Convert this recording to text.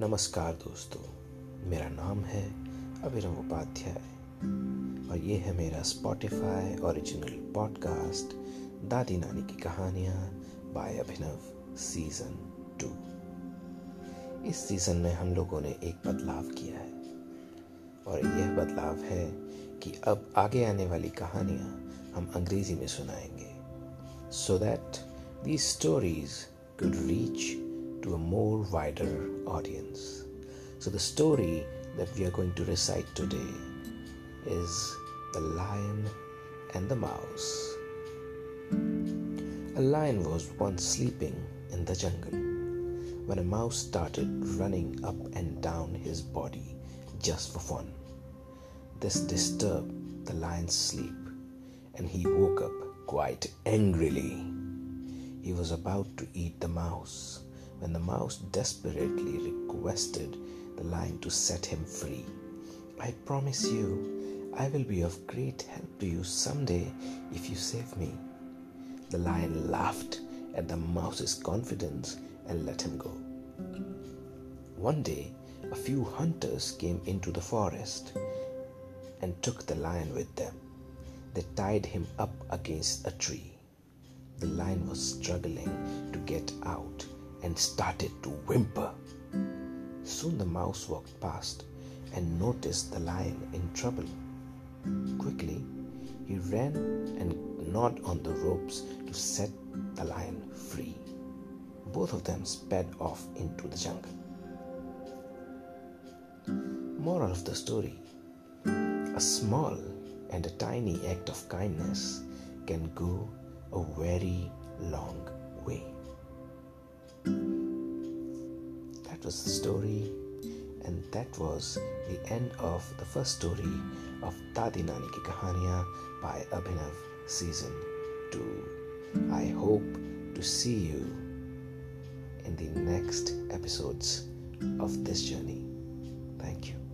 नमस्कार दोस्तों, मेरा नाम है अभिनव उपाध्याय और ये है मेरा स्पॉटिफाई ओरिजिनल पॉडकास्ट दादी नानी की कहानियाँ बाय अभिनव सीज़न टू इस सीज़न में हम लोगों ने एक बदलाव किया है और यह बदलाव है कि अब आगे आने वाली कहानियाँ हम अंग्रेज़ी में सुनाएँगे so that the stories could reach to a more wider audience. So, the story that we are going to recite today is The Lion and the Mouse. A lion was once sleeping in the jungle when a mouse started running up and down his body just for fun. This disturbed the lion's sleep and he woke up quite angrily. He was about to eat the mouse when the mouse desperately requested the lion to set him free. I promise you, I will be of great help to you someday if you save me. The lion laughed at the mouse's confidence and let him go. One day, a few hunters came into the forest and took the lion with them. They tied him up against a tree. The lion was struggling to get out and started to whimper. Soon the mouse walked past and noticed the lion in trouble. Quickly, he ran and gnawed on the ropes to set the lion free. Both of them sped off into the jungle. Moral of the story A small and a tiny act of kindness can go a very long way. That was the story, and that was the end of the first story of Dadi Nani Ki Kahaniya by Abhinav Season 2. I hope to see you in the next episodes of this journey. Thank you.